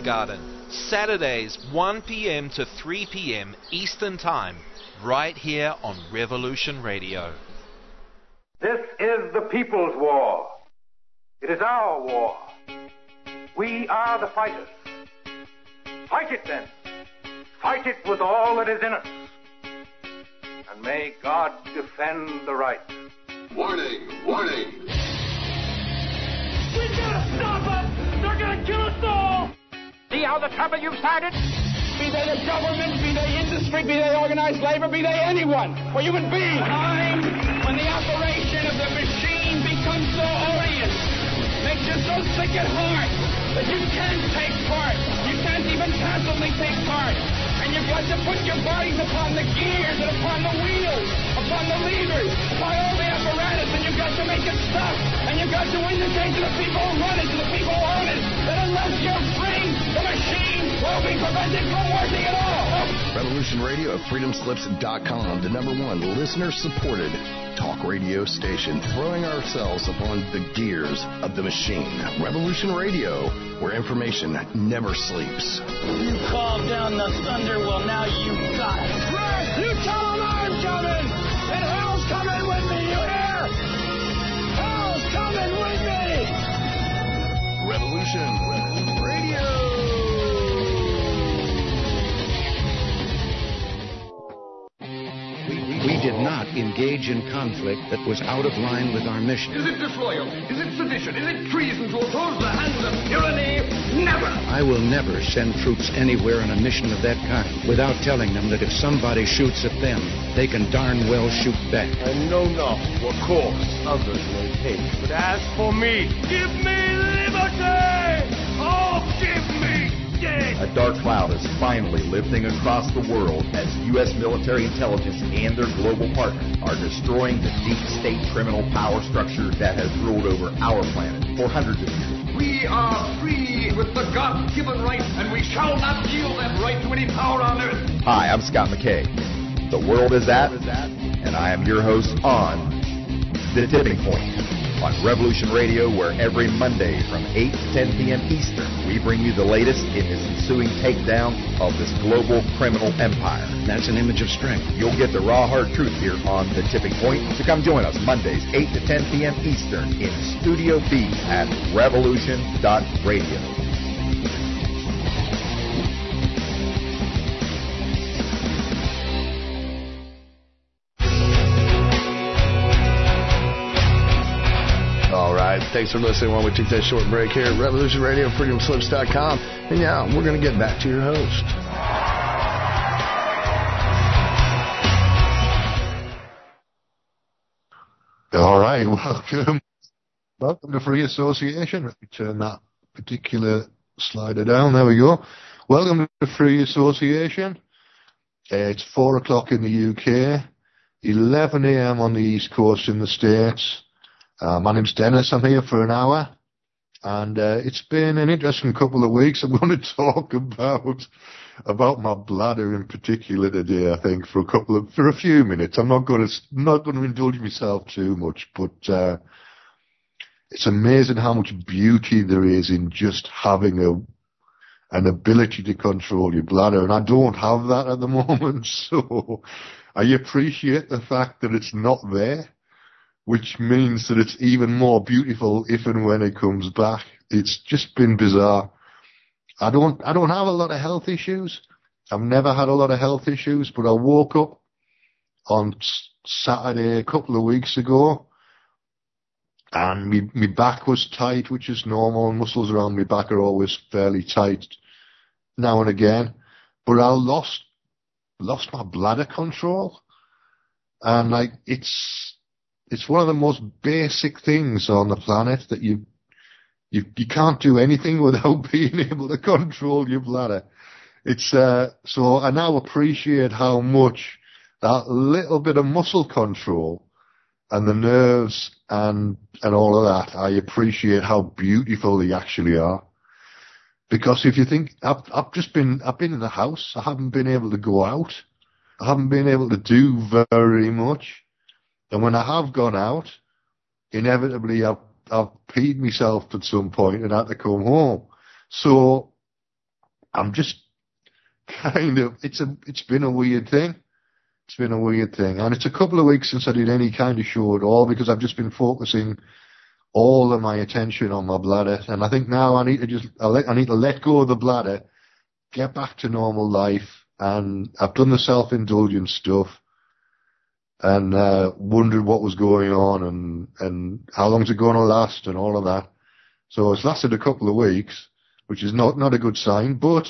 Garden, Saturdays 1 p.m. to 3 p.m. Eastern Time, right here on Revolution Radio. This is the people's war. It is our war. We are the fighters. Fight it then. Fight it with all that is in us. And may God defend the right. Warning, warning. See how the trouble you've started? Be they the government, be they industry, be they organized labor, be they anyone, or human beings. Time when the operation of the machine becomes so odious, makes you so sick at heart that you can't take part. You can't even passively take part. And you've got to put your bodies upon the gears and upon the wheels, upon the levers, upon all the apparatus, and you've got to make it stop. And you've got to indicate to the people who run it, to the people who own it, that unless you're free, the machine will be prevented from working at all. Revolution Radio at freedomslips.com, the number one listener supported talk radio station, throwing ourselves upon the gears of the machine. Revolution Radio, where information never sleeps. You called down the thunder, well, now you got it. Right, you tell them I'm coming, and hell's coming with me, you hear? Hell's coming with me! Revolution did not engage in conflict that was out of line with our mission. Is it disloyal? Is it sedition? Is it treason to oppose the hands of tyranny? Never! I will never send troops anywhere on a mission of that kind without telling them that if somebody shoots at them, they can darn well shoot back. I know not what course others may take, but as for me, Give me liberty! Oh, give me death! A dark cloud is finally lifting across the world as U.S. military intelligence and their global partners are destroying the deep state criminal power structure that has ruled over our planet for hundreds of years. We are free with the God-given right, and we shall not yield that right to any power on earth. Hi, I'm Scott McKay. The world is at, and I am your host on The Tipping Point on Revolution Radio, where every Monday from 8 to 10 p.m. Eastern, we bring you the latest in this ensuing takedown of this global criminal empire. That's an image of strength. You'll get the raw, hard truth here on The Tipping Point. So come join us Mondays, 8 to 10 p.m. Eastern in Studio B at revolution.radio. Thanks for listening while we take that short break here at Revolution Radio, freedomslips.com. And yeah, we're going to get back to your host. All right, welcome. Welcome to Free Association. Let me turn that particular slider down. There we go. Welcome to Free Association. It's four o'clock in the UK, 11 a.m. on the East Coast in the States. Uh, my name's Dennis. I'm here for an hour. And uh, it's been an interesting couple of weeks. I'm going to talk about about my bladder in particular today. I think for a couple of for a few minutes. I'm not going to not going to indulge myself too much, but uh, it's amazing how much beauty there is in just having a an ability to control your bladder, and I don't have that at the moment. So I appreciate the fact that it's not there which means that it's even more beautiful if and when it comes back. It's just been bizarre. I don't, I don't have a lot of health issues. I've never had a lot of health issues, but I woke up on Saturday a couple of weeks ago and my, my back was tight, which is normal. Muscles around my back are always fairly tight now and again, but I lost, lost my bladder control. And like, it's, it's one of the most basic things on the planet that you you you can't do anything without being able to control your bladder. It's uh, so I now appreciate how much that little bit of muscle control and the nerves and and all of that. I appreciate how beautiful they actually are. Because if you think I've I've just been I've been in the house, I haven't been able to go out, I haven't been able to do very much. And when I have gone out, inevitably I've, I've peed myself at some point and had to come home. So I'm just kind of it's a it's been a weird thing. It's been a weird thing, and it's a couple of weeks since I did any kind of show at all because I've just been focusing all of my attention on my bladder, and I think now I need to just I need to let go of the bladder, get back to normal life, and I've done the self-indulgence stuff, and uh, wondered what was going on and and how long's it going to last and all of that. So it's lasted a couple of weeks, which is not not a good sign, but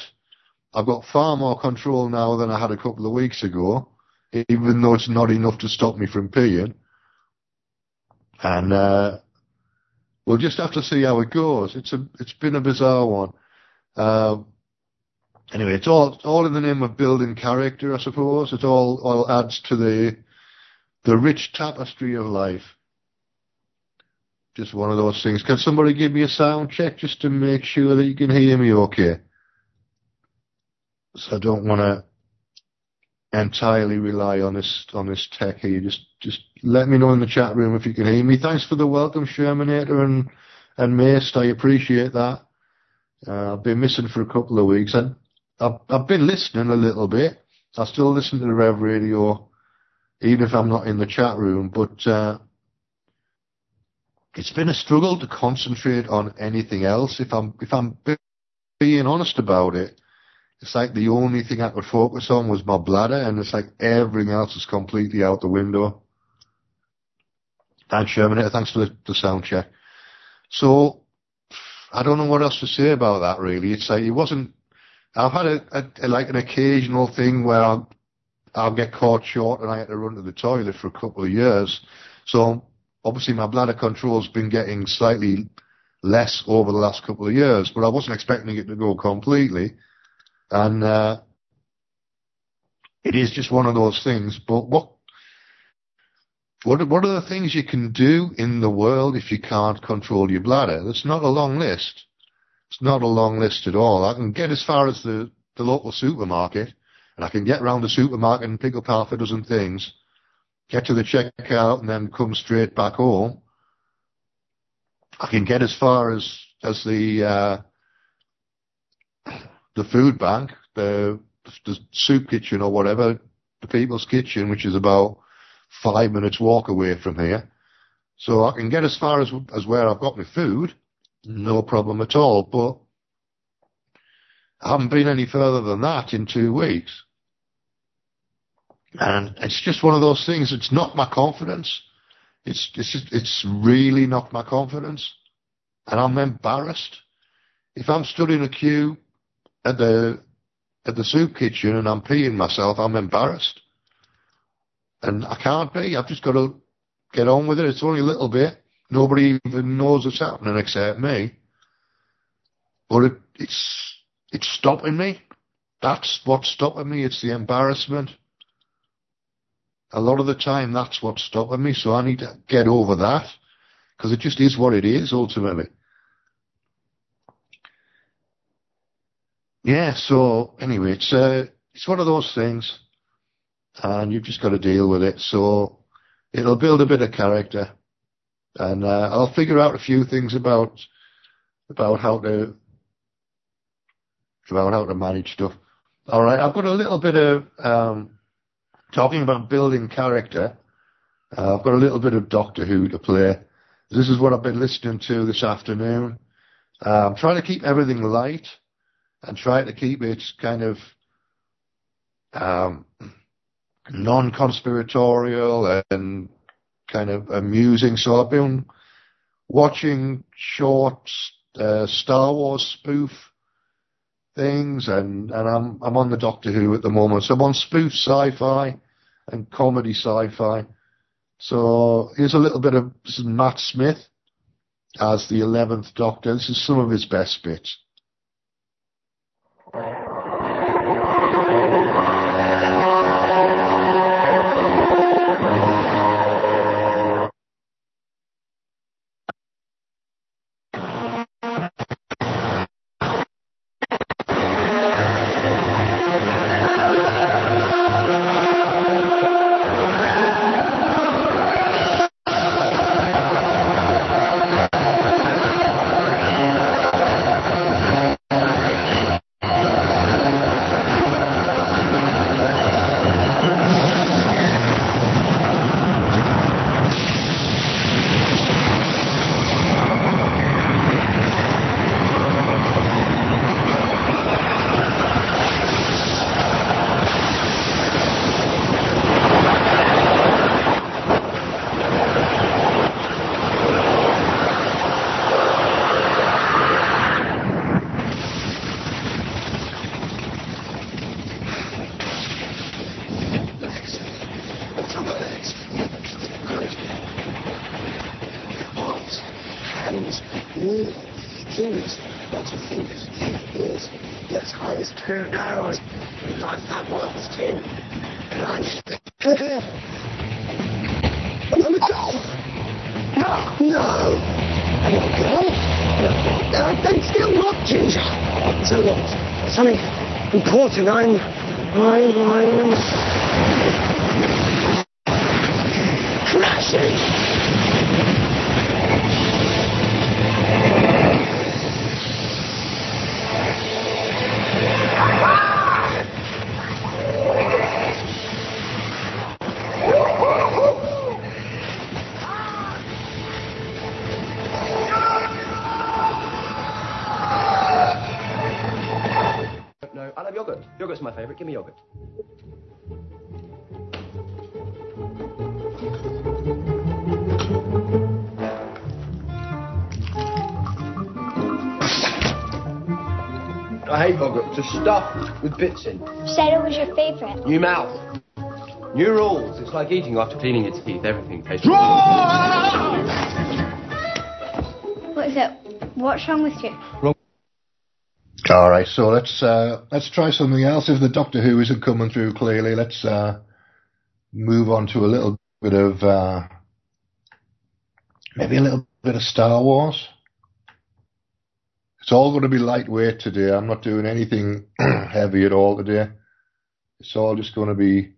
I've got far more control now than I had a couple of weeks ago, even though it's not enough to stop me from peeing. And uh, we'll just have to see how it goes. It's a it's been a bizarre one. Uh, anyway, it's all all in the name of building character, I suppose. It all all adds to the the rich tapestry of life. Just one of those things. Can somebody give me a sound check just to make sure that you can hear me okay? So I don't want to entirely rely on this on this tech here. Just just let me know in the chat room if you can hear me. Thanks for the welcome, Shermanator and and Mace. I appreciate that. Uh, I've been missing for a couple of weeks, and I've I've been listening a little bit. I still listen to the Rev Radio, even if I'm not in the chat room. But uh, it's been a struggle to concentrate on anything else. If I'm if I'm being honest about it, it's like the only thing I could focus on was my bladder, and it's like everything else is completely out the window. Thanks, Sherman. Thanks for the, the sound check. So, I don't know what else to say about that. Really, it's like it wasn't. I've had a, a, a like an occasional thing where I'll, I'll get caught short and I had to run to the toilet for a couple of years. So obviously my bladder control's been getting slightly less over the last couple of years, but I wasn't expecting it to go completely. And uh, it is just one of those things. But what what what are the things you can do in the world if you can't control your bladder? It's not a long list. It's not a long list at all. I can get as far as the, the local supermarket, and I can get round the supermarket and pick up half a dozen things, get to the checkout, and then come straight back home. I can get as far as as the uh, the food bank, the, the soup kitchen or whatever, the people's kitchen, which is about five minutes walk away from here. So I can get as far as, as where I've got my food, no problem at all, but I haven't been any further than that in two weeks. And it's just one of those things, it's not my confidence. It's, it's, just, it's really not my confidence. And I'm embarrassed. If I'm stood in a queue at the at the soup kitchen and I'm peeing myself, I'm embarrassed. And I can't be. I've just got to get on with it. It's only a little bit. Nobody even knows what's happening except me. But it, it's it's stopping me. That's what's stopping me. It's the embarrassment. A lot of the time, that's what's stopping me. So I need to get over that because it just is what it is ultimately. yeah, so anyway, it's uh, it's one of those things, and you've just got to deal with it. So it'll build a bit of character, and uh, I'll figure out a few things about about how to about how to manage stuff. All right, I've got a little bit of um, talking about building character. Uh, I've got a little bit of Doctor Who to play. This is what I've been listening to this afternoon. Uh, I'm trying to keep everything light and try to keep it kind of um, non-conspiratorial and kind of amusing. So I've been watching short uh, Star Wars spoof things, and and I'm I'm on the Doctor Who at the moment. So I'm on spoof sci-fi and comedy sci-fi. So here's a little bit of Matt Smith as the eleventh Doctor. This is some of his best bits. No, then still not ginger. So look, something important. I'm, I'm, I'm crashing. Yogurt's my favourite. Give me yogurt. I hate yogurt. It's stuffed with bits in. Said it was your favorite. New mouth. New rules. It's like eating after cleaning its teeth. Everything tastes. What is it? What's wrong with you? All right, so let's uh, let's try something else. If the Doctor Who isn't coming through clearly, let's uh, move on to a little bit of uh, maybe a little bit of Star Wars. It's all going to be lightweight today. I'm not doing anything heavy at all today. It's all just going to be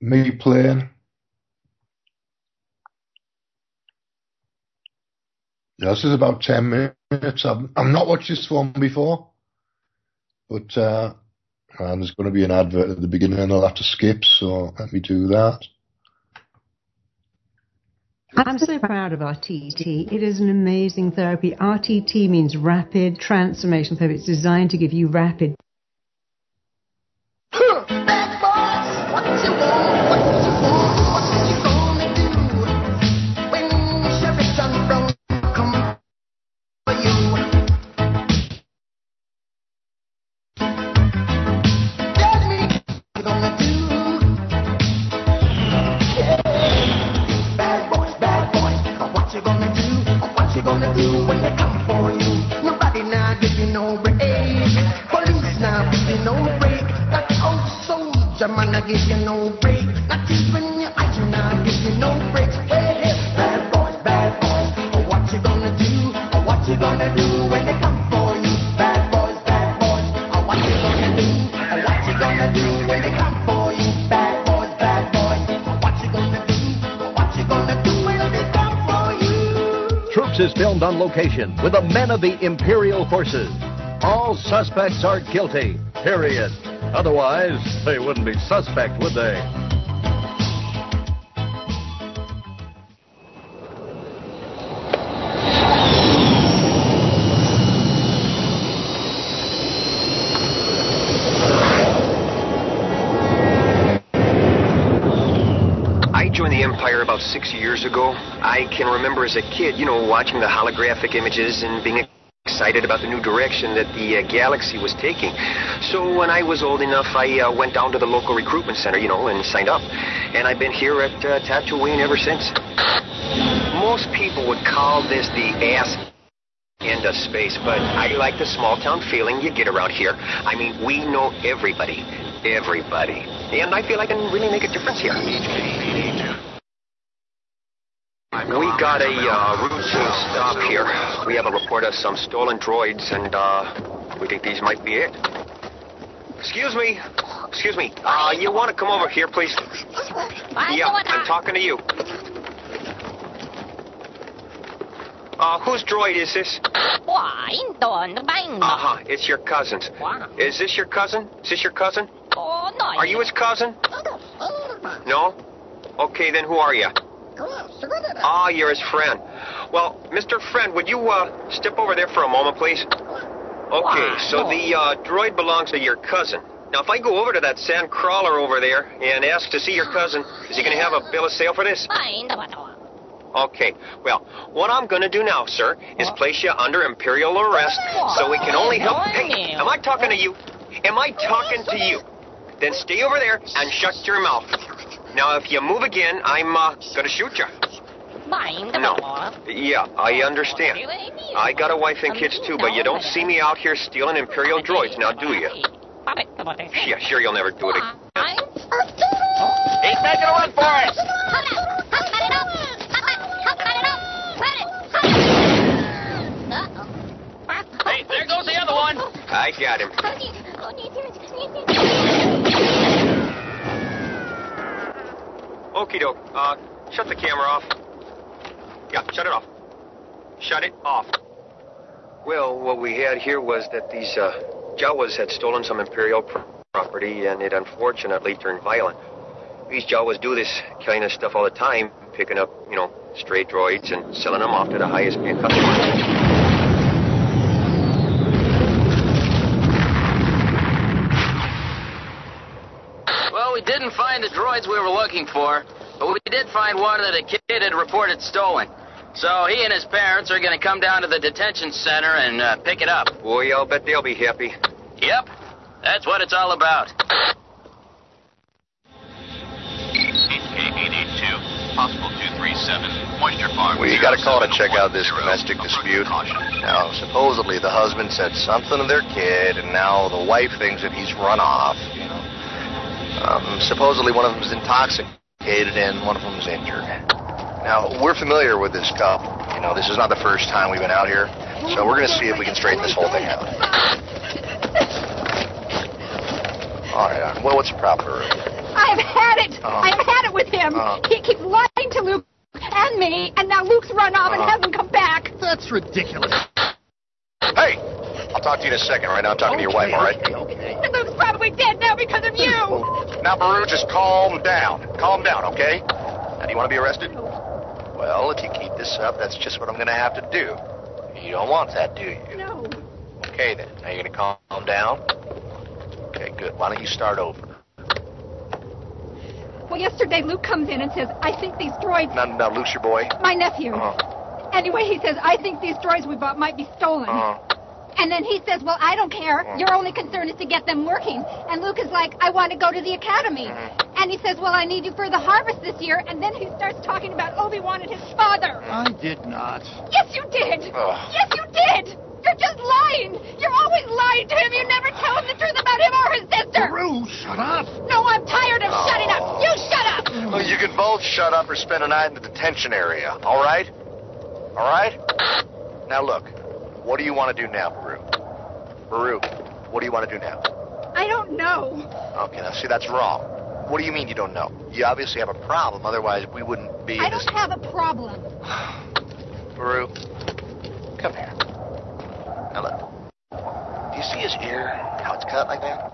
me playing. This is about 10 minutes. I've, I've not watched this one before, but uh, and there's going to be an advert at the beginning and I'll have to skip, so let me do that. I'm so proud of RTT. It is an amazing therapy. RTT means rapid transformation therapy. It's designed to give you rapid with the men of the Imperial Forces. All suspects are guilty, period. Otherwise, they wouldn't be suspect, would they? I joined the Empire about six years ago. I can remember as a kid, you know, watching the holographic images and being excited about the new direction that the uh, galaxy was taking. So when I was old enough, I uh, went down to the local recruitment center, you know, and signed up. And I've been here at uh, Tatooine ever since. Most people would call this the ass end of space, but I like the small town feeling you get around here. I mean, we know everybody. Everybody. And I feel I can really make a difference here. We got a uh, routine stop here. We have a report of some stolen droids, and uh, we think these might be it. Excuse me. Excuse me. Uh, you want to come over here, please? Yeah, I'm talking to you. Uh, whose droid is this? Uh-huh, it's your cousin's. Is this your cousin? Is this your cousin? Are you his cousin? No? Okay, then who are you? Ah, you're his friend. Well, Mr. Friend, would you uh, step over there for a moment, please? Okay, so the uh, droid belongs to your cousin. Now, if I go over to that sand crawler over there and ask to see your cousin, is he going to have a bill of sale for this? Okay, well, what I'm going to do now, sir, is place you under imperial arrest so we can only help. Hey, am I talking to you? Am I talking to you? Then stay over there and shut your mouth. Now, if you move again, I'm uh, going to shoot you. No. Yeah, I understand. I got a wife and kids too, but you don't see me out here stealing Imperial droids now, do you? Yeah, sure you'll never do it again. He's making a run for it! Hey, there goes the other one! I got him. Okie doke. Uh, shut the camera off. Yeah, shut it off. Shut it off. Well, what we had here was that these uh, Jawas had stolen some Imperial pr- property, and it unfortunately turned violent. These Jawas do this kind of stuff all the time, picking up, you know, stray droids and selling them off to the highest paid customers. Well, we didn't find the droids we were looking for, but we did find one that a kid had reported stolen. So he and his parents are going to come down to the detention center and uh, pick it up. Boy, I'll bet they'll be happy. Yep, that's what it's all about. K882, possible 237, Moisture Farm. We got a call to check out this domestic dispute. Now, supposedly the husband said something to their kid, and now the wife thinks that he's run off. You know, um, supposedly one of them is intoxicated and one of them is injured. Now, we're familiar with this couple. You know, this is not the first time we've been out here, so we're going to see if we can straighten this whole thing out. All right, uh, well, what's the problem? I've had it. Uh-huh. I've had it with him. Uh-huh. He keeps lying to Luke and me, and now Luke's run off and Uh-huh. hasn't come back. That's ridiculous. Hey, I'll talk to you in a second. Right now, I'm talking to your wife. All right? Okay, And Luke's probably dead now because of you. Now, Beru, just calm down. Calm down, okay? Now, do you want to be arrested? Well, if you keep this up, that's just what I'm going to have to do. You don't want that, do you? No. Okay, then. Now, you're going to calm down? Okay, good. Why don't you start over? Well, yesterday Luke comes in and says, I think these droids, Now, now Luke's your boy. my nephew. Uh-huh. Anyway, he says, I think these droids we bought might be stolen. Uh-huh. And then he says, Well, I don't care. Your only concern is to get them working. And Luke is like, I want to go to the academy. Mm-hmm. And he says, Well, I need you for the harvest this year. And then he starts talking about Obi Wan and his father. I did not. Yes, you did. Ugh. Yes, you did. You're just lying. You're always lying to him. You never tell him the truth about him or his sister. Beru, shut up. No, I'm tired of shutting up. You shut up. Well, you can both shut up or spend a night in the detention area, all right? All right? Now, look, what do you want to do now, Beru? Beru, what do you want to do now? I don't know. Okay, now, see, that's wrong. What do you mean you don't know? You obviously have a problem, otherwise we wouldn't be I don't have a problem. Beru, come here. Now, look. Do you see his ear, how it's cut like that?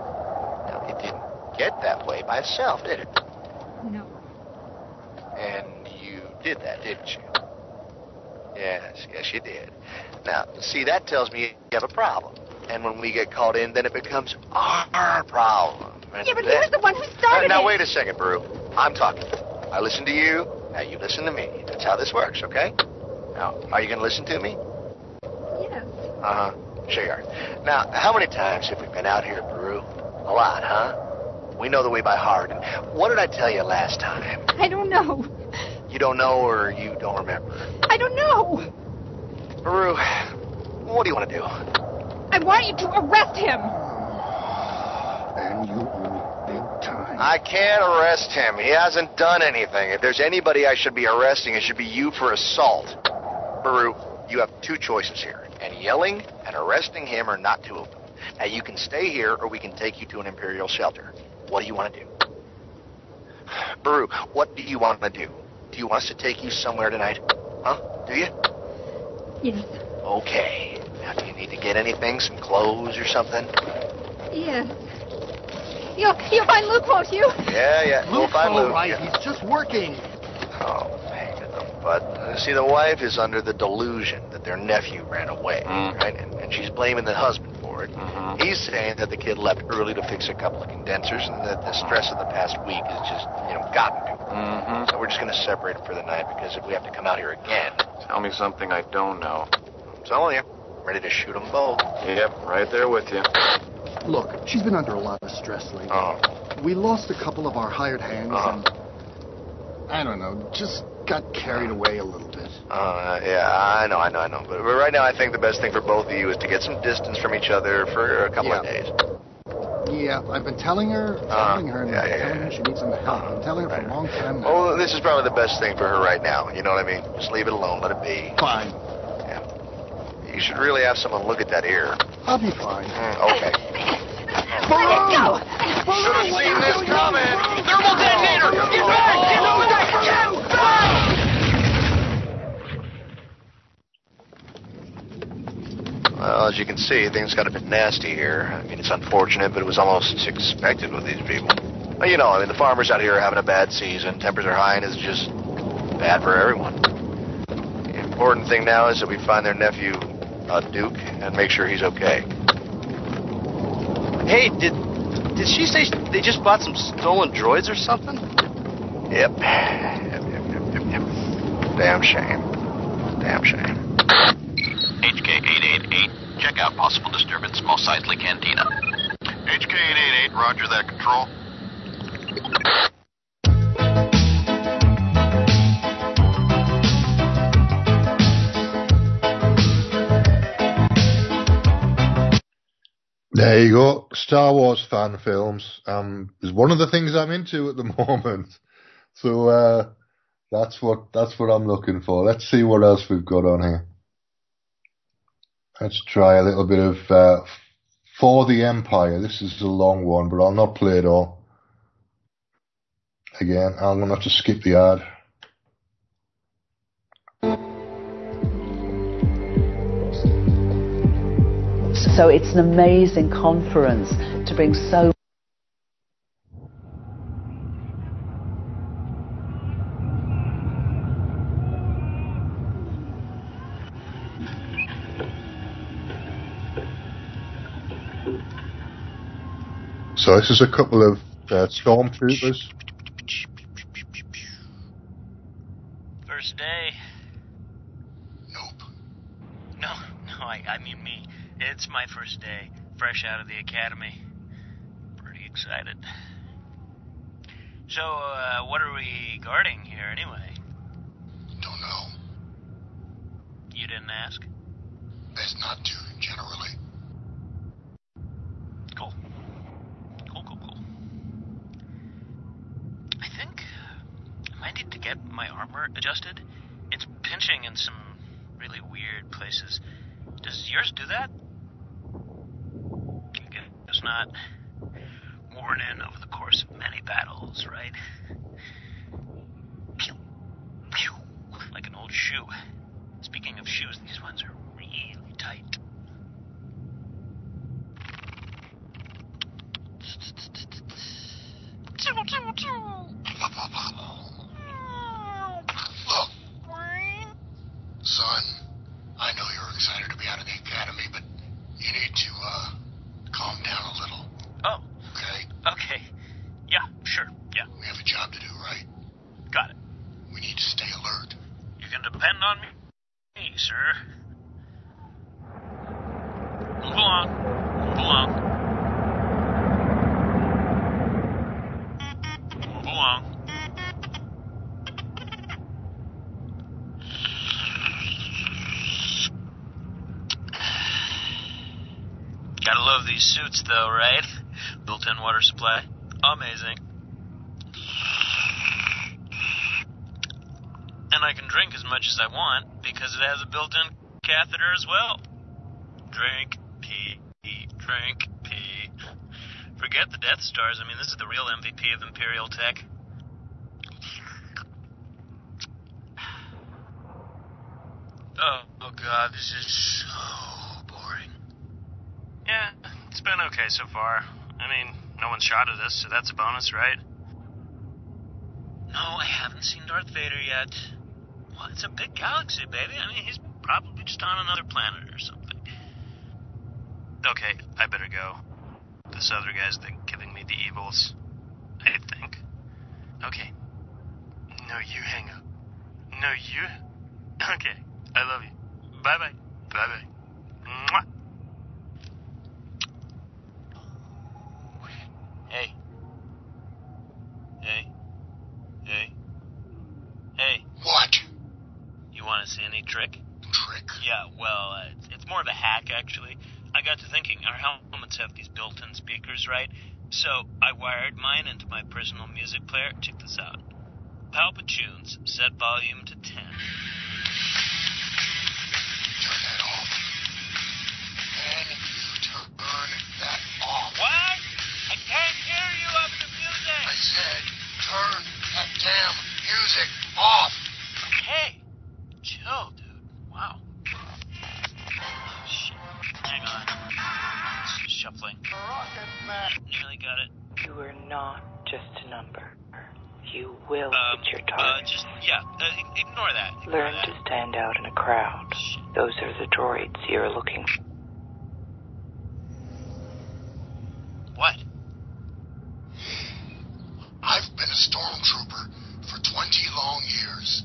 Now, it didn't get that way by itself, did it? No. And you did that, didn't you? Yes, yes, you did. Now, see, that tells me you have a problem. And when we get called in, then it becomes our problem. And Yeah, but then- he was the one who started now, now it. wait a second, Beru. I'm talking. I listen to you. Now you listen to me. That's how this works, okay? Now, are you going to listen to me? Yes. Uh huh. Sure you are. Now, how many times have we been out here, Beru? A lot, huh? We know the way by heart. And what did I tell you last time? I don't know. You don't know or you don't remember? I don't know. Beru, what do you want to do? I want you to arrest him. And you will big time. I can't arrest him. He hasn't done anything. If there's anybody I should be arresting, it should be you for assault. Beru, you have two choices here. And yelling and arresting him are not two of them. Now, you can stay here or we can take you to an Imperial shelter. What do you want to do? Beru, what do you want to do? Do you want us to take you somewhere tonight? Huh? Do you? Yes. Okay. Now, do you need to get anything? Some clothes or something? Yes. You'll, you'll find Luke, won't you? Yeah, yeah. We'll Luke's find Luke. right. yeah. He's just working. Oh, pain in the. Uh, See, the wife is under the delusion that their nephew ran away, right? And, and she's blaming the husband for it. He's saying that the kid left early to fix a couple of condensers and that the stress of the past week has just, you know, gotten to him. So we're just going to separate him for the night because if we have to come out here again. Tell me something I don't know. I'm telling you, I'm ready to shoot them both. Yep, right there with you. Look, she's been under a lot of stress lately. Oh. We lost a couple of our hired hands, Uh-huh. and I don't know, just got carried away a little bit. Uh, yeah, I know, I know, I know. But right now, I think the best thing for both of you is to get some distance from each other for a couple Yeah. of days. Yeah, I've been telling her, Uh, telling her, and yeah, yeah, telling her she needs some help. I'm telling her for a long time. now. Oh, this is probably the best thing for her right now. You know what I mean? Just leave it alone, let it be. Fine. Yeah. You should really have someone look at that ear. I'll be fine. Mm, okay. Let's go. Should have seen this coming. Thermal detonator! Get back! Get over there! Get back! Well, as you can see, things got a bit nasty here. I mean, it's unfortunate, but it was almost expected with these people. Well, you know, I mean, the farmers out here are having a bad season. Temperatures are high, and it's just bad for everyone. The important thing now is that we find their nephew, uh, Duke, and make sure he's okay. Hey, did did she say they just bought some stolen droids or something? Yep, yep, yep, yep. Damn shame. Damn shame. HK888, check out possible disturbance, most likely Cantina. HK888, roger that control. There you go. Star Wars fan films um, is one of the things I'm into at the moment. So uh, that's what that's what I'm looking for. Let's see what else we've got on here. Let's try a little bit of uh, For the Empire. This is a long one, but I'll not play it all. Again, I'm going to have to skip the ad. So it's an amazing conference to bring so So this is a couple of uh, stormtroopers. First day? Nope. No, no, I, I mean me. It's my first day, fresh out of the academy. Pretty excited. So, uh, what are we guarding here anyway? Don't know. You didn't ask? Best not to, generally. Cool. Cool, cool, cool. I think I might need to get my armor adjusted. It's pinching in some really weird places. Does yours do that? I guess not. Worn in over the course of many battles, right? Pew, pew, like an old shoe. Speaking of shoes, these ones are really tight. Son, I know you're excited to be out of the academy, but you need to, uh, calm down a little. Oh. Okay? Okay. Yeah, sure. Yeah. We have a job to do, right? Got it. We need to stay alert. You can depend on me, me, sir. Move along. Move along. Move along. Gotta love these suits, though, right? Built-in water supply. Amazing. And I can drink as much as I want because it has a built-in catheter as well. Drink, pee, drink, pee. Forget the Death Stars. I mean, this is the real MVP of Imperial tech. Oh, oh god, this is so boring. Yeah, it's been okay so far. I mean, no one's shot at us, so that's a bonus, right? No, I haven't seen Darth Vader yet. Well, it's a big galaxy, baby. I mean, he's probably just on another planet or something. Okay, I better go. This other guy's giving me the evils. I think. Okay. No, you hang up. No, you. Okay, I love you. Bye bye. Bye bye. Hey. Hey. Hey. Hey. What? Trick? Trick? Yeah, well, uh, it's, it's more of a hack, actually. I got to thinking, our helmets have these built-in speakers, right? So I wired mine into my personal music player. Check this out. Palpatunes, set volume to 10. Turn that off. And you turn that off. What? I can't hear you up the music. I said, turn that damn music off. Hey, Nearly got it. You are not just a number. You will Um, hit your uh, Uh, target. just, yeah, uh, ignore that. Ignore Learn that. to stand out in a crowd. Those are the droids you're looking for. What? I've been a stormtrooper for 20 long years.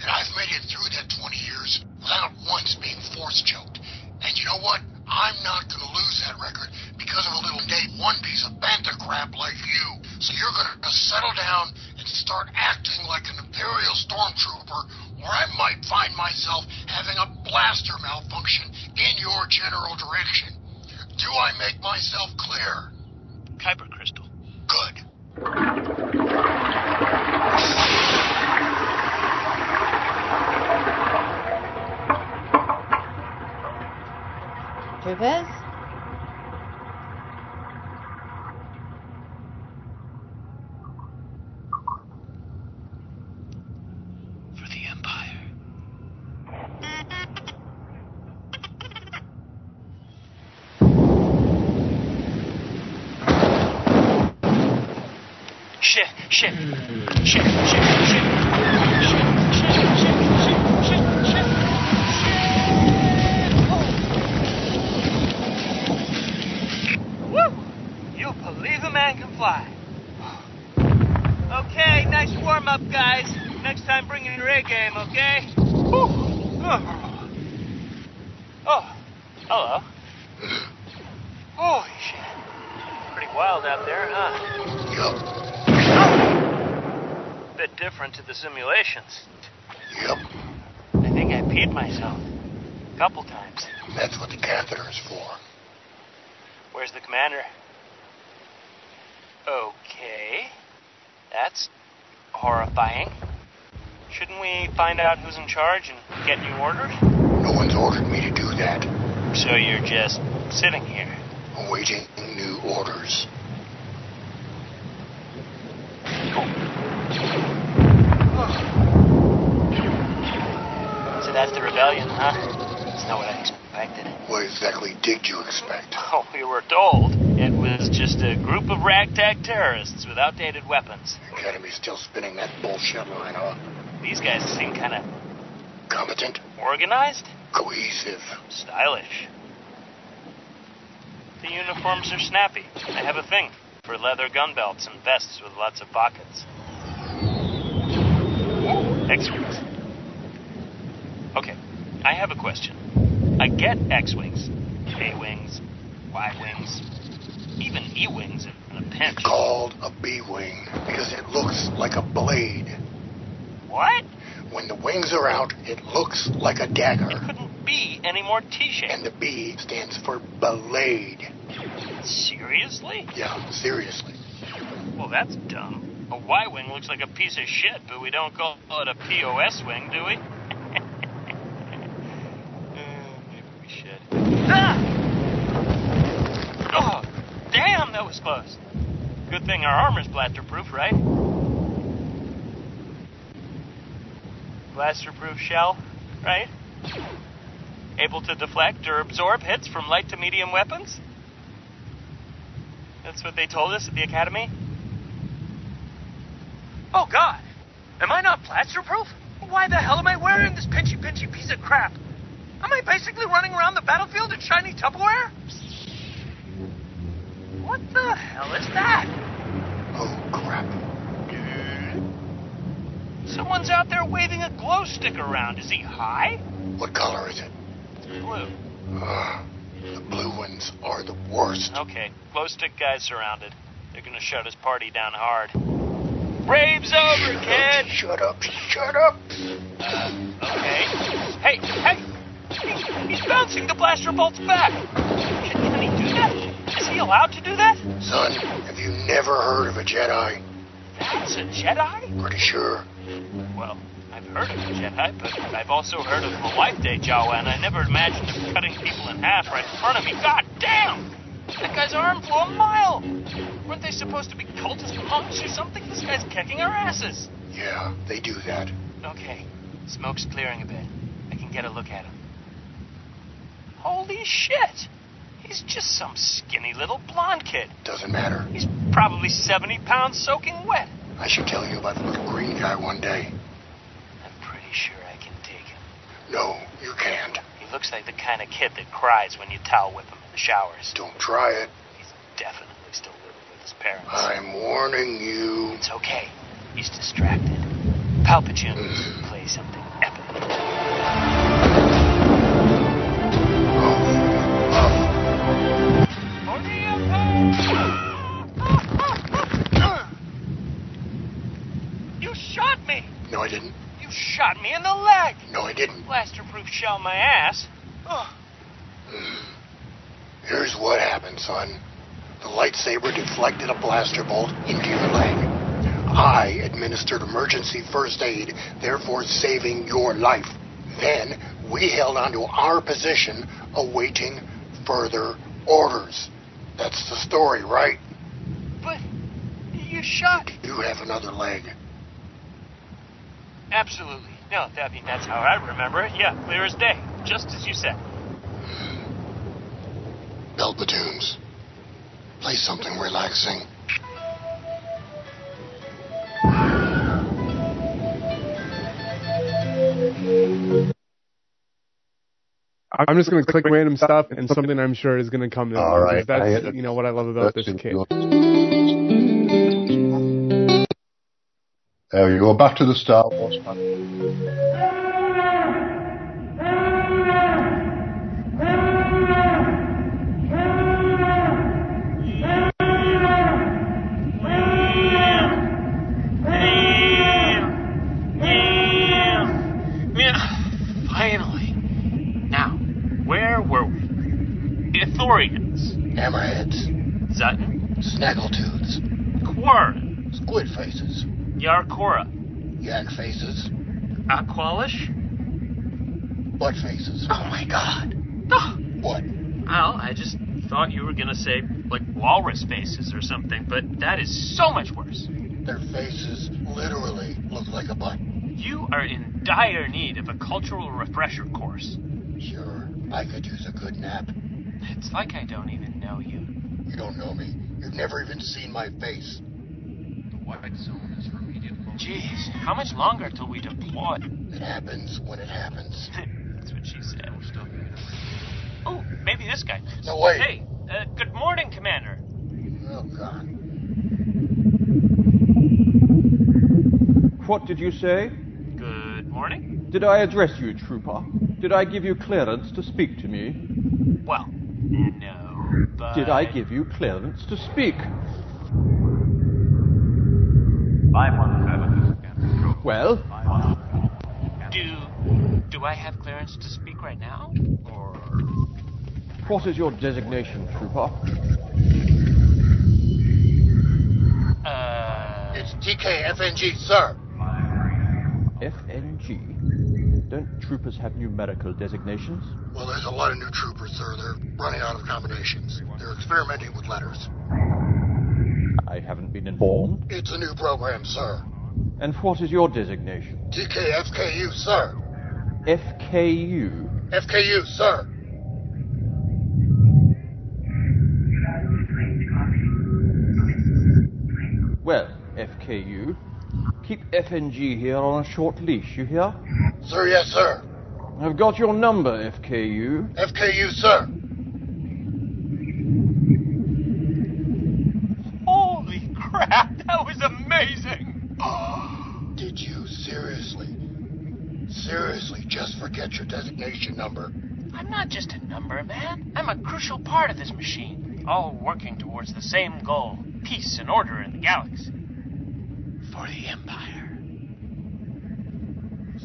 And I've made it through that 20 years without once being force choked. And you know what? I'm not going to lose that record because of a little Dave One piece of bantha crap like you. So you're going to settle down and start acting like an Imperial stormtrooper, or I might find myself having a blaster malfunction in your general direction. Do I make myself clear? Kyber crystal. Good. Troopers? For the Empire. Shit, shit, shit, shit, shit. Time, bring in your A game, okay? Oh. oh, hello. Holy shit. Pretty wild out there, huh? Yup. Bit different to the simulations. Yep. I think I peed myself. A couple times. That's what the catheter is for. Where's the commander? Okay. That's horrifying. Shouldn't we find out who's in charge and get new orders? No one's ordered me to do that. So you're just sitting here. Awaiting new orders. So that's the rebellion, huh? That's not what I expected. What exactly did you expect? Oh, we were told it was just a group of ragtag terrorists with outdated weapons. The Academy's still spinning that bullshit line, huh? These guys seem kind of Competent, organized, cohesive. stylish. The uniforms are snappy. I have a thing for leather gun belts and vests with lots of pockets. X-wings. Okay, I have a question. I get X-wings, A-wings, Y-wings, even E-wings in a pinch. Called a B-wing because it looks like a blade. What? When the wings are out, it looks like a dagger. It Couldn't be any more T-shaped. And the B stands for blade. Seriously? Yeah, seriously. Well, that's dumb. A Y-wing looks like a piece of shit, but we don't call it a POS wing, do we? Uh, maybe we should. Ah! Oh, damn, that was close. Good thing our armor's blaster-proof, right? Blaster-proof shell, right? Able to deflect or absorb hits from light to medium weapons? That's what they told us at the academy? Oh, God! Am I not blaster-proof? Why the hell am I wearing this pinchy pinchy piece of crap? Am I basically running around the battlefield in shiny Tupperware? What the hell is that? Oh, crap. Someone's out there waving a glow stick around. Is he high? What color is it? Blue. Uh, the blue ones are the worst. Okay, glow stick guy's surrounded. They're gonna shut his party down hard. Rave's over, kid. Shut up, shut up. Okay. Hey, hey! He- He's bouncing the blaster bolts back. Can, can he do that? Is he allowed to do that? Son, have you never heard of a Jedi? That's a Jedi? Pretty sure. Well, I've heard of a Jedi, but I've also heard of the Life Day Jawa, and I never imagined him cutting people in half right in front of me. God damn! That guy's arm flew a mile! Weren't they supposed to be cultist monks or something? This guy's kicking our asses. Yeah, they do that. Okay, smoke's clearing a bit. I can get a look at him. Holy shit! He's just some skinny little blonde kid. Doesn't matter. He's probably 70 pounds soaking wet. I should tell you about the little green guy one day. I'm pretty sure I can dig him. No, you can't. He looks like the kind of kid that cries when you towel whip him in the showers. Don't try it. He's definitely still living with his parents. I'm warning you. It's okay. He's distracted. Palpatine mm. play something epic. Oh. You shot me! No, I didn't. You shot me in the leg! No, I didn't. Blaster-proof shell my ass. Oh, Here's what happened, son. The lightsaber deflected a blaster bolt into your leg. I administered emergency first aid, therefore saving your life. Then we held onto our position, awaiting further orders. That's the story, right? but you shot. You have another leg. Absolutely. No, I mean, that's how I remember it. Yeah, clear as day. Just as you said. Palpitunes. Play something relaxing. I'm just going to click random stuff, and something I'm sure is going to come. to All right. That's I- you know what I love about this That's kid. There you go. Back to the Star Wars. man. Yeah, finally. Now, where were we? Ithorians, Hammerheads. Zutton, Snaggletooths. Quarren, Squid faces. Yarkora, Yak faces. Aqualish. Butt faces. Oh my god. What? Well, I just thought you were gonna say, like, walrus faces or something, but that is so much worse. Their faces literally look like a butt. You are in dire need of a cultural refresher course. Sure, I could use a good nap. It's like I don't even know you. You don't know me. You've never even seen my face. The white zone is for immediate focus. Jeez, how much longer till we deploy? It happens when it happens. That's what she said. Oh, maybe this guy. No, wait. Hey, uh, good morning, Commander. Oh, God. What did you say? Good morning. Did I address you, Trooper? Did I give you clearance to speak to me? Well, no, but... Did I give you clearance to speak? 517 is again control. Well, Do... do I have clearance to speak right now? Or... what is your designation, Trooper? Uh... It's TKFNG, sir. FNG. Don't troopers have numerical designations? Well, there's a lot of new troopers, sir. They're running out of combinations. They're experimenting with letters. I haven't been informed. It's a new program, sir. And what is your designation? TKFKU, sir. FKU. FKU, sir. Well, FKU, keep FNG here on a short leash, you hear? Sir, yes, sir. I've got your number, FKU. FKU, sir. Amazing! Did you seriously, seriously just forget your designation number? I'm not just a number, man. I'm a crucial part of this machine. All working towards the same goal peace and order in the galaxy. for the Empire.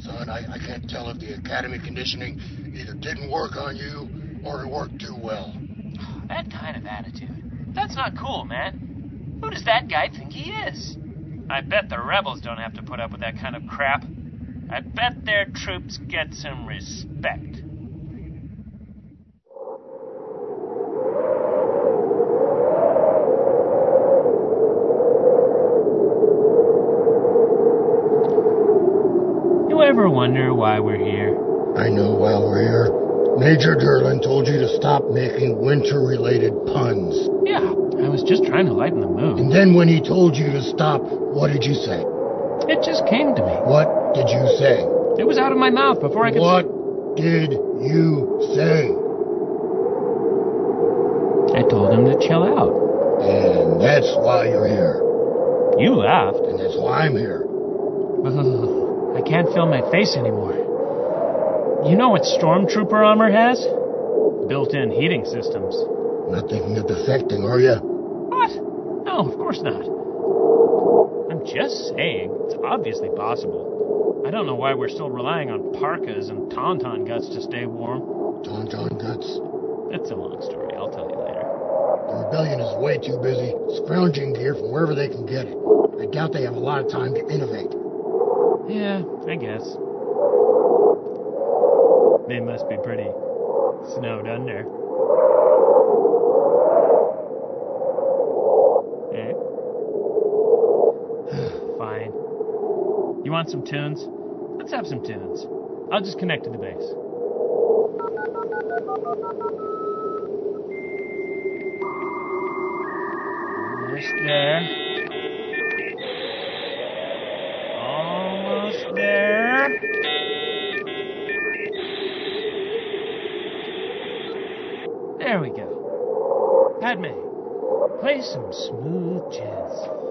Son, I, I can't tell if the academy conditioning either didn't work on you or it worked too well. That kind of attitude. That's not cool, man. Who does that guy think he is? I bet the rebels don't have to put up with that kind of crap. I bet their troops get some respect. You ever wonder why we're here? I know why we're here. Major Derlin told you to stop making winter-related puns. Yeah, I was just trying to lighten the mood. And then when he told you to stop, what did you say? It just came to me. What did you say? It was out of my mouth before I could. What did you say? I told him to chill out. And that's why you're here. You laughed. And that's why I'm here. I can't feel my face anymore. You know what Stormtrooper armor has? Built-in heating systems. Not thinking of defecting, are you? What? No, of course not. I'm just saying, it's obviously possible. I don't know why we're still relying on parkas and tauntaun guts to stay warm. Tauntaun guts? That's a long story. I'll tell you later. The rebellion is way too busy scrounging gear from wherever they can get it. I doubt they have a lot of time to innovate. Yeah, I guess. They must be pretty snowed under. Eh? Fine. You want some tunes? Let's have some tunes. I'll just connect to the base. Almost there. Almost there. There we go. Padme, play some smooth jazz.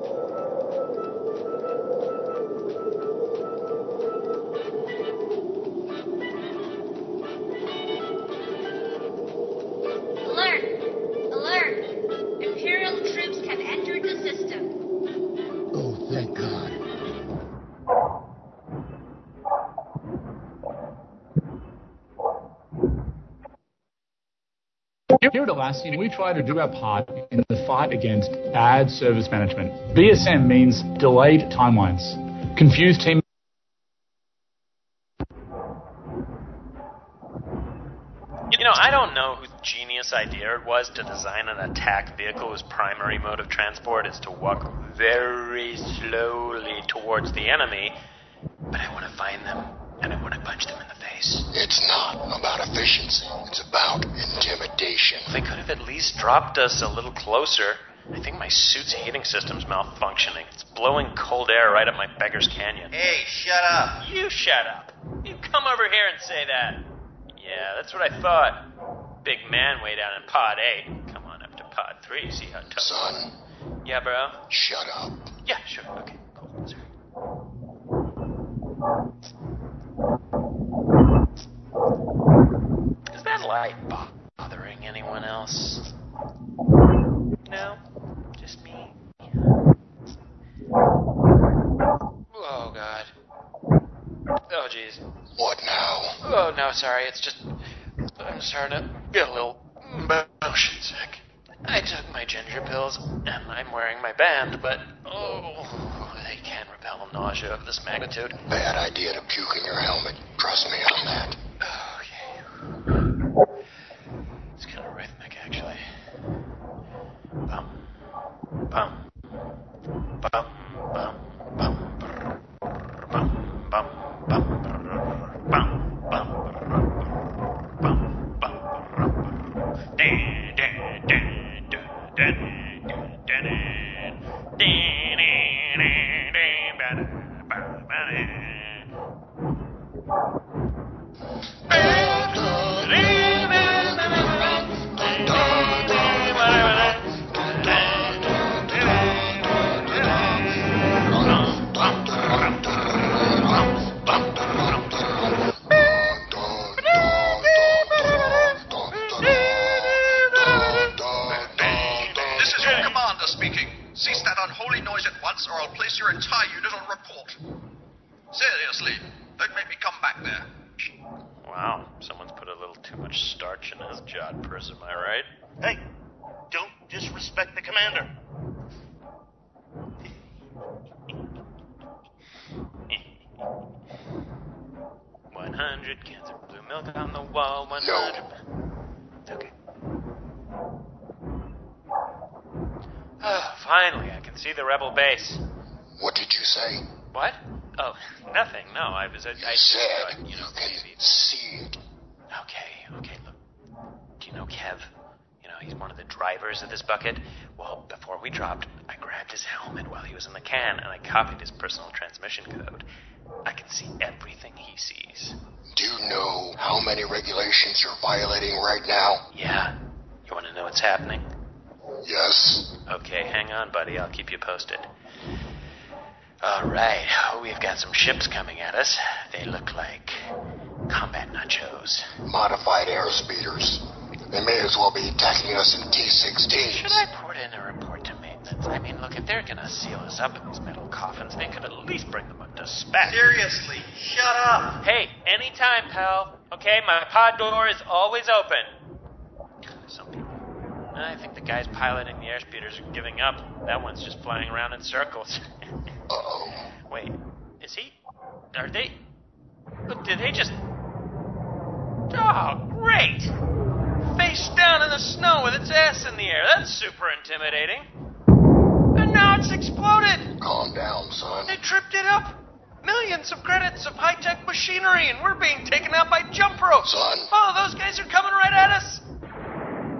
Atlassian, we try to do our part in the fight against bad service management. BSM means delayed timelines, confused team. You know, I don't know whose genius idea it was to design an attack vehicle whose primary mode of transport is to walk very slowly towards the enemy, but I want to find them and I want to punch them in the face. It's not about efficiency. It's about intimidation. They could have at least dropped us a little closer. I think my suit's heating system's malfunctioning. It's blowing cold air right up my beggar's canyon. Hey, shut up. You shut up. You come over here and say that. Yeah, that's what I thought. Big man way down in pod 8. Come on up to pod 3, see how tough. Son. Yeah, bro? Shut up. Yeah, sure. Okay, cool. Sorry. Is that light bothering anyone else? No? Just me? Oh, God. Oh, jeez. What now? Oh, no, sorry. It's just. I'm starting to get a little motion sick. I took my ginger pills, and I'm wearing my band, but. Oh, they can repel nausea of this magnitude. Bad idea to puke in your helmet. Trust me on that. It's kind of rhythmic, actually. Bum, bum, bum, bum, bum, brr, bum, bum, bum, brr, bum, bum, brr, bum, bum, brr, dun, dun, dun, dun, dun, dun, dun, dun, dun, rebel base. What did you say? What? Oh, nothing. No, I was. I, I just, said uh, you know, can see it. Okay, okay, look. Do you know Kev? You know, he's one of the drivers of this bucket. Well, before we dropped, I grabbed his helmet while he was in the can and I copied his personal transmission code. I can see everything he sees. Do you know how many regulations you're violating right now? Yeah. You want to know what's happening? Yes. Okay, hang on, buddy. I'll keep you posted. All right. Oh, we've got some ships coming at us. They look like combat nachos. Modified airspeeders. They may as well be attacking us in T-16s. Should I put in a report to maintenance? I mean, look, if they're gonna seal us up in these metal coffins, they could at least bring them up to spec. Seriously, shut up. Hey, anytime, pal. Okay, my pod door is always open. Some people. I think the guys piloting the airspeeders are giving up. That one's just flying around in circles. Uh-oh. Wait, is he? Are they? Look, did they just? Oh, great! Face down in the snow with its ass in the air. That's super intimidating. And now it's exploded. Calm down, son. They tripped it up. Millions of credits of high-tech machinery, and we're being taken out by jump ropes. Son. Oh, those guys are coming right at us.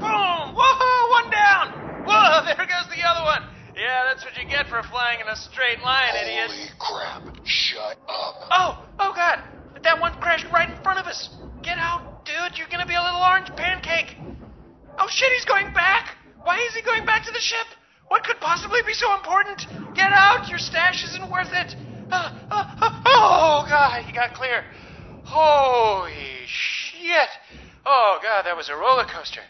Boom! Whoa! One down. Whoa! There goes the other one. Yeah, that's what you get for flying in a straight line, idiot. Holy crap. Shut up. Oh, oh God! That one crashed right in front of us. Get out, dude. You're gonna be a little orange pancake. Oh shit! He's going back. Why is he going back to the ship? What could possibly be so important? Get out! Your stash isn't worth it. Uh, uh, uh, oh God! He got clear. Holy shit! Oh God, that was a roller coaster.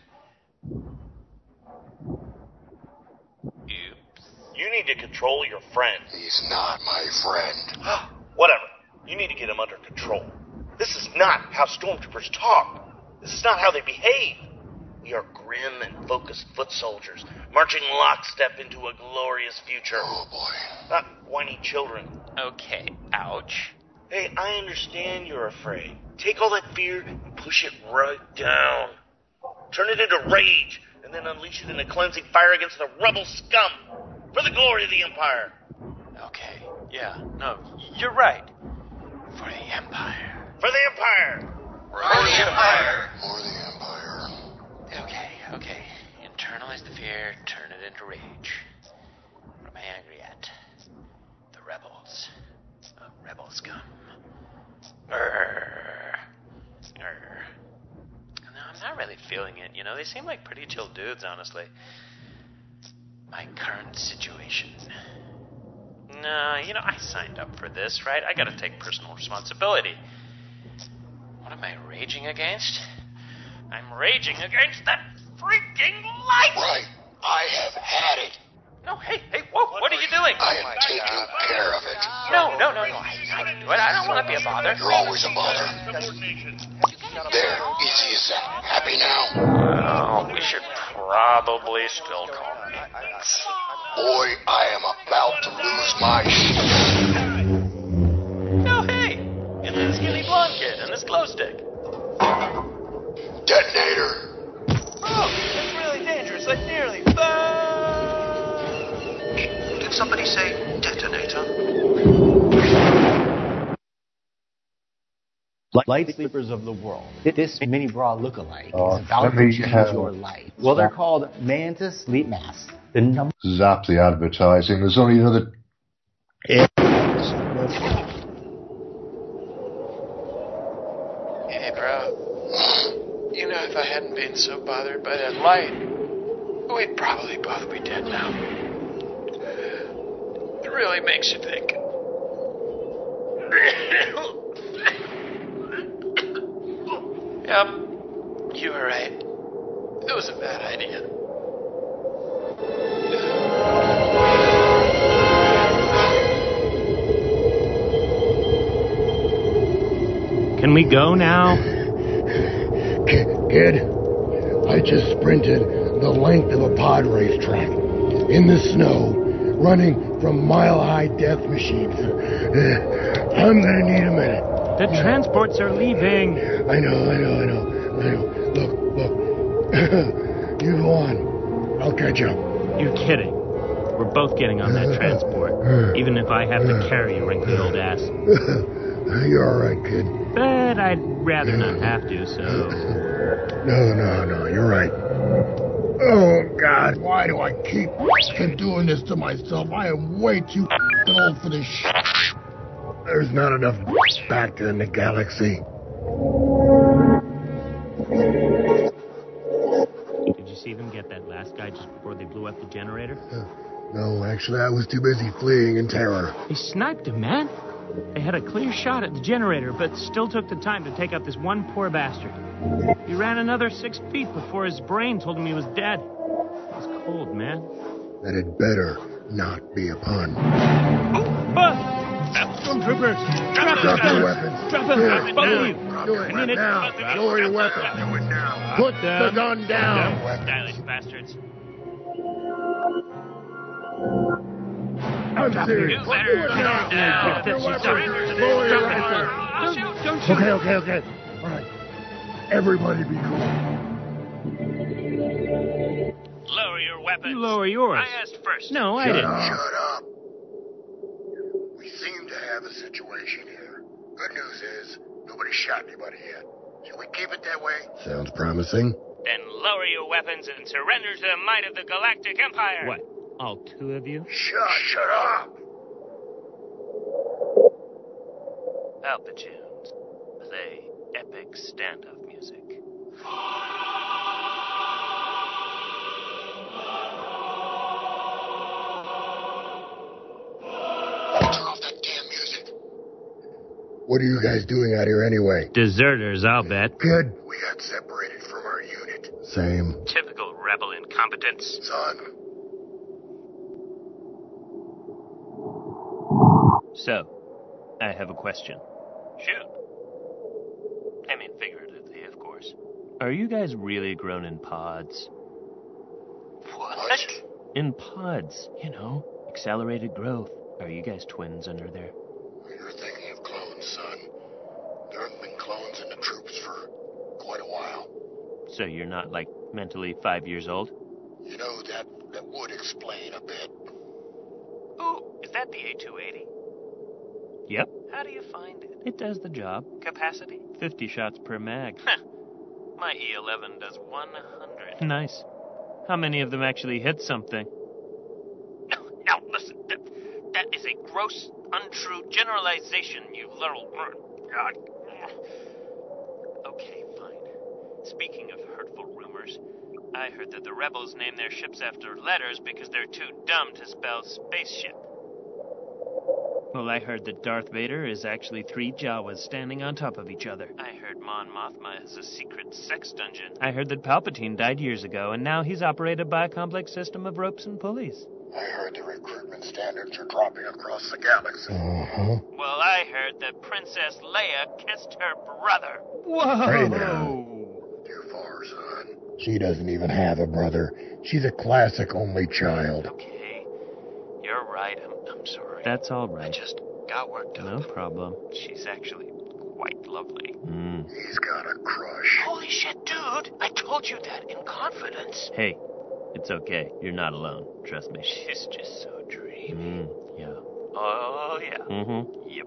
You need to control your friend. He's not my friend. Whatever. You need to get him under control. This is not how stormtroopers talk. This is not how they behave. We are grim and focused foot soldiers, marching lockstep into a glorious future. Oh boy. Not whiny children. Okay, ouch. Hey, I understand you're afraid. Take all that fear and push it right down. Turn it into rage, and then unleash it in a cleansing fire against the rebel scum. For the glory of the Empire. Okay, yeah, no, you're right. For the Empire. For the Empire. For the Empire. For the Empire. Okay, okay. Internalize the fear, turn it into rage. What am I angry at? The rebels. The rebel scum. Grr. Grr. No, I'm not really feeling it, you know? They seem like pretty chill dudes, honestly. My current situation. No, you know, I signed up for this, right? I gotta take personal responsibility. What am I raging against? I'm raging against that freaking light! Right. I have had it. No, hey, hey, whoa, what, are you doing? I am taking care of it. No, no, no, no, I, I can do it. I don't want to be a bother. You're always a bother. There, easy as that. Happy now? Oh, we should probably still call maintenance. Boy, I am about to lose my shit. No, hey, it's the skinny blonde kid and this glow stick. Detonator. Oh, that's really dangerous. I nearly fell! Did somebody say detonator? Light sleepers of the world. This mini bra lookalike Oh, is about to change have- your life. Well, they're called Mantis Sleep Masks. The number Zap the advertising. There's only another. Hey, bro. You know, if I hadn't been so bothered by that light, we'd probably both be dead now. It really makes you think. Yep, you were right. It was a bad idea. Can we go now? Kid, I just sprinted the length of a pod race track in the snow, running from mile high death machines. I'm gonna need a minute. The transports are leaving. I know, I know, I know, I know. Look, look. you go on. I'll catch up. You're kidding. We're both getting on that transport, even if I have to carry your wrinkly old ass. You're all right, kid. But I'd rather not have to, so. No, no, no. You're right. Oh God, why do I keep doing this to myself? I am way too old for this shit. There's not enough back in the galaxy. Did you see them get that last guy just before they blew up the generator? No, actually, I was too busy fleeing in terror. They sniped him, man. They had a clear shot at the generator, but still took the time to take out this one poor bastard. He ran another six feet before his brain told him he was dead. It was cold, man. That had better not be a pun. Ah! Stormtroopers! Drop, Drop them! your weapons. Drop them! Do it Both of now. Do it I it. now. Lower your weapon. Do it now. Put the gun down. Stylish bastards. I'm serious. You better Drop calm down. Drop your weapon. Lower your Drop it. weapon. I'll shoot. Don't shoot. Okay, okay, okay. All right. Everybody be cool. Lower your weapons. Lower yours. I asked first. No, I didn't. up. Shut up. We seem to have a situation here. Good news is nobody shot anybody yet. Shall we keep it that way? Sounds promising. Then lower your weapons and surrender to the might of the Galactic Empire. What? All two of you? Shut, shut up. Palpitunes. Play epic stand-up music. What are you guys doing out here anyway? Deserters, I'll bet. Good. We got separated from our unit. Same. Typical rebel incompetence. Son, So, I have a question. Shoot. I mean, figuratively, of course. Are you guys really grown in pods? What? In pods, you know, accelerated growth. Are you guys twins under there? you're thinking of clones, son. There have been clones in the troops for quite a while. So you're not like mentally five years old? You know, that, that would explain a bit. Ooh, is that the A280? Yep. How do you find it? It does the job. Capacity? 50 shots per mag. My E11 does 100. Nice. How many of them actually hit something? No, now listen. That, that is a gross, untrue generalization, you little. God. Okay, fine. Speaking of hurtful rumors, I heard that the rebels name their ships after letters because they're too dumb to spell spaceship. Well, I heard that Darth Vader is actually three Jawas standing on top of each other. I heard Mon Mothma is a secret sex dungeon. I heard that Palpatine died years ago, and now he's operated by a complex system of ropes and pulleys. I heard the recruitment standards are dropping across the galaxy. Uh-huh. Well, I heard that Princess Leia kissed her brother. Hey now. Too far, son. She doesn't even have a brother. She's a classic only child. Okay, you're right. I'm, I'm sorry. That's all right. I just got worked up. No problem. She's actually quite lovely. Mm. He's got a crush. Holy shit, dude! I told you that in confidence. Hey, it's okay. You're not alone. Trust me. She's just so dreamy. Mm, yeah. Oh, yeah. Mm-hmm. Yep.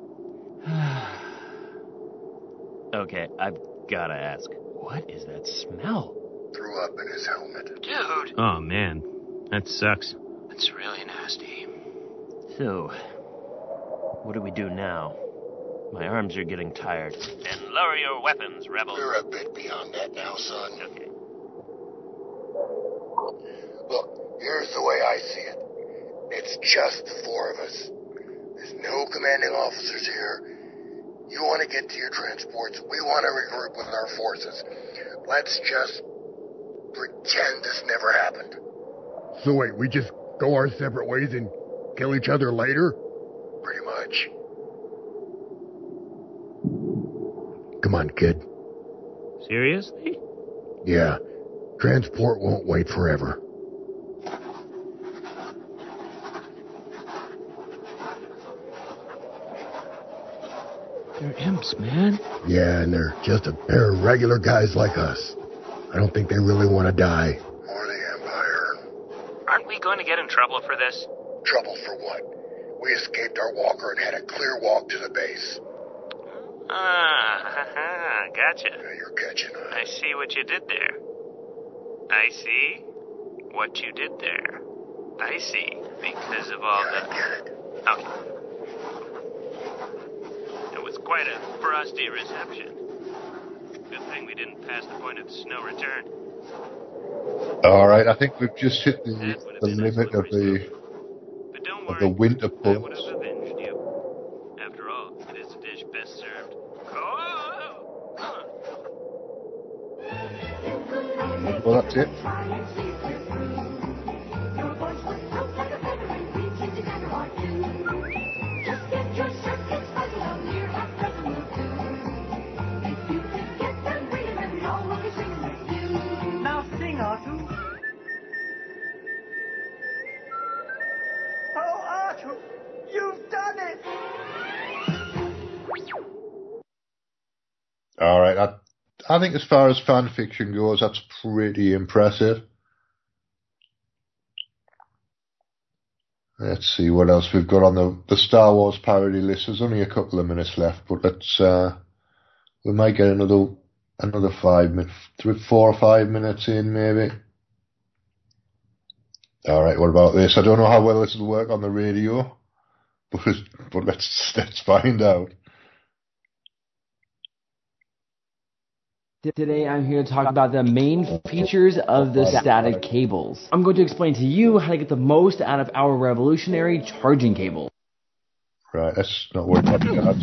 okay, I've gotta ask. What is that smell? Threw up in his helmet. Dude! Oh, man. That sucks. That's really nasty. So, what do we do now? My arms are getting tired. Then lower your weapons, rebels. We're a bit beyond that now, son. Okay. Look, here's the way I see it. It's just the four of us. There's no commanding officers here. You want to get to your transports. We want to regroup with our forces. Let's just pretend this never happened. So wait, we just go our separate ways and kill each other later? Pretty much. Come Come on, kid. Seriously? Yeah. Transport won't wait forever. They're imps, man. Yeah, and they're just a pair of regular guys like us. I don't think they really want to die. Or the Empire. Aren't we going to get in trouble for this? Trouble for what? We escaped our walker and had a clear walk to the base. Ah, haha, gotcha. you're catching on. I see what you did there. I see what you did there. I see. Because of all the. Okay. It was quite a frosty reception. Good thing we didn't pass the point of snow return. All right, I think we've just hit the, the limit of the of the winter pubs. avenged you. After all, it is a dish best served. Well, that's it. I think as far as fan fiction goes, that's pretty impressive. Let's see what else we've got on the the Star Wars parody list. There's only a couple of minutes left, but let's uh, we might get another another five minutes, four or five minutes in maybe. All right, what about this? I don't know how well this will work on the radio, but but let's let's find out. Today I'm here to talk about the main features of the static cables. I'm going to explain to you how to get the most out of our revolutionary charging cable. Right, let's not worry about that.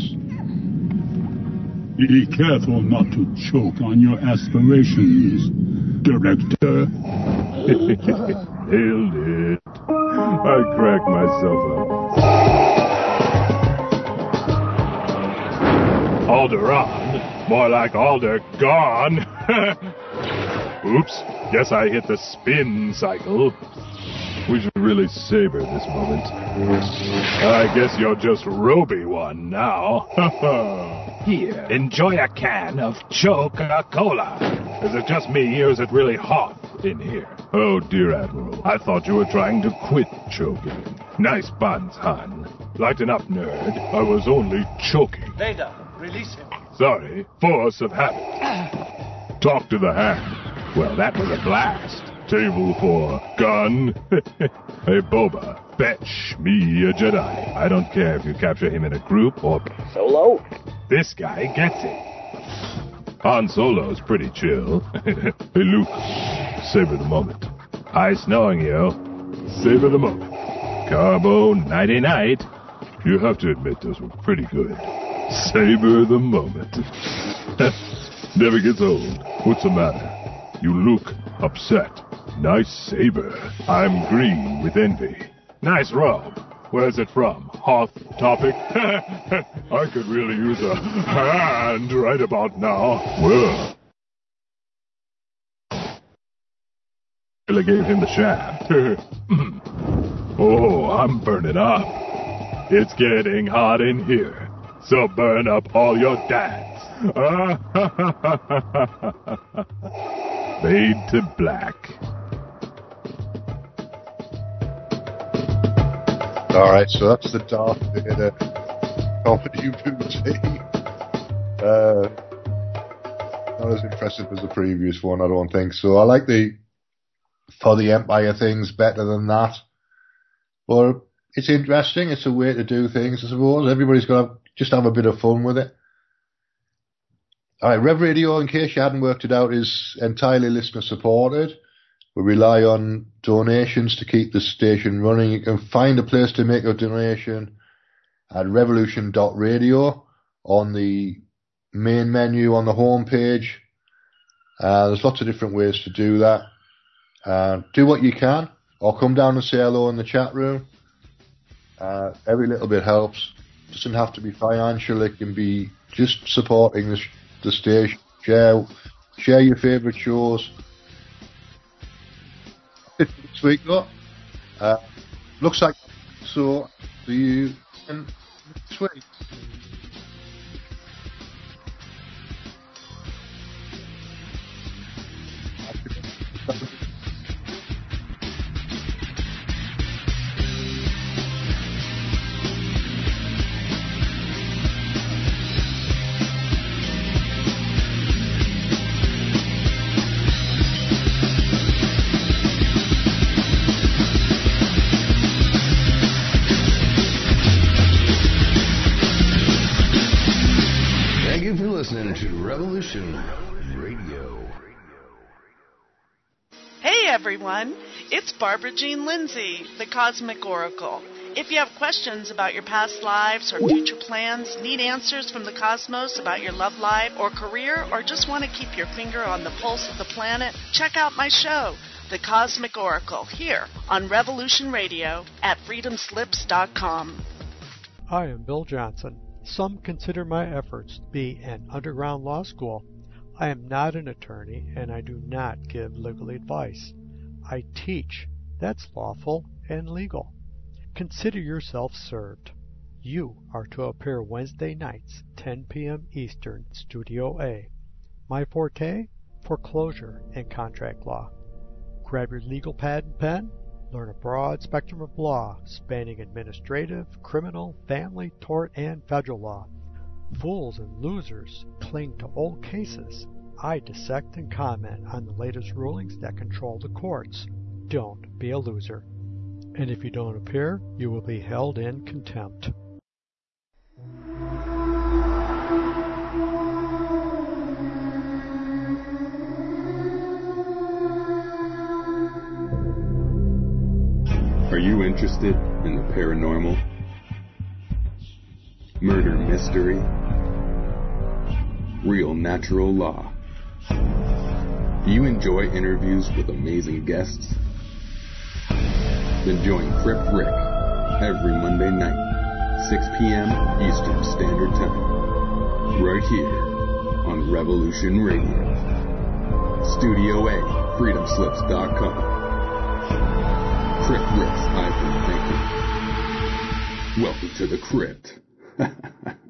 Be careful not to choke on your aspirations, Director. Nailed it. I cracked myself up. Alderaan. More like Alder gone. Oops. Guess I hit the spin cycle. We should really savor this moment. I guess you're just Roby one now. Here, enjoy a can of Coca-Cola. Is it just me, or is it really hot in here? Oh, dear Admiral, I thought you were trying to quit choking. Nice buns. Lighten up, nerd. I was only choking. Vader, release him. Sorry, force of habit. Talk to the hand. Well, that was a blast. Table for gun. hey, Boba, fetch me a Jedi. I don't care if you capture him in a group or solo. This guy gets it. Han Solo's pretty chill. hey, Luke, savor the moment. Ice knowing you. Savor the moment. Carbo, nighty night. You have to admit those were pretty good. Savor the moment. Never gets old. What's the matter? You look upset. Nice saber. I'm green with envy. Nice robe. Where's it from? Hoth topic? I could really use a hand right about now. Well. Really gave him the shaft. oh, I'm burning up. It's getting hot in here. So burn up all your dads. Fade to black. All right, so that's the Darth Vader comedy movie. Uh, not as impressive as the previous one, I don't think. So I like the for the Empire things better than that. But it's interesting. It's a way to do things, I suppose. Everybody's got to just have a bit of fun with it. All right, Rev Radio, in case you hadn't worked it out, is entirely listener supported. We rely on donations to keep the station running. You can find a place to make a donation at revolution.radio on the main menu on the home page. Uh, there's lots of different ways to do that. Uh, do what you can, or come down and say hello in the chat room. Uh, every little bit helps. Doesn't have to be financial. It can be just supporting the, the station. Share, share your favourite shows. this week, though. Uh, looks like so. See you next week. Thank everyone, it's Barbara Jean Lindsay, the Cosmic Oracle. If you have questions about your past lives or future plans, need answers from the cosmos about your love life or career, or just want to keep your finger on the pulse of the planet, check out my show, The Cosmic Oracle, here on Revolution Radio at freedomslips.com. I am Bill Johnson. Some consider my efforts to be an underground law school. I am not an attorney and I do not give legal advice. I teach. That's lawful and legal. Consider yourself served. You are to appear Wednesday nights, 10 p.m. Eastern, Studio A. My forte? Foreclosure and contract law. Grab your legal pad and pen. Learn a broad spectrum of law spanning administrative, criminal, family, tort, and federal law. Fools and losers cling to old cases. I dissect and comment on the latest rulings that control the courts. Don't be a loser. And if you don't appear, you will be held in contempt. Are you interested in the paranormal? Murder mystery? Real natural law? Do you enjoy interviews with amazing guests? Then join Crypt Rick every Monday night, 6 p.m. Eastern Standard Time, right here on Revolution Radio. Studio A, freedomslips.com. Crypt Rick's High from Thinking. Welcome to the Crypt.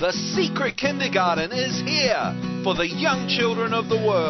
The secret kindergarten is here for the young children of the world.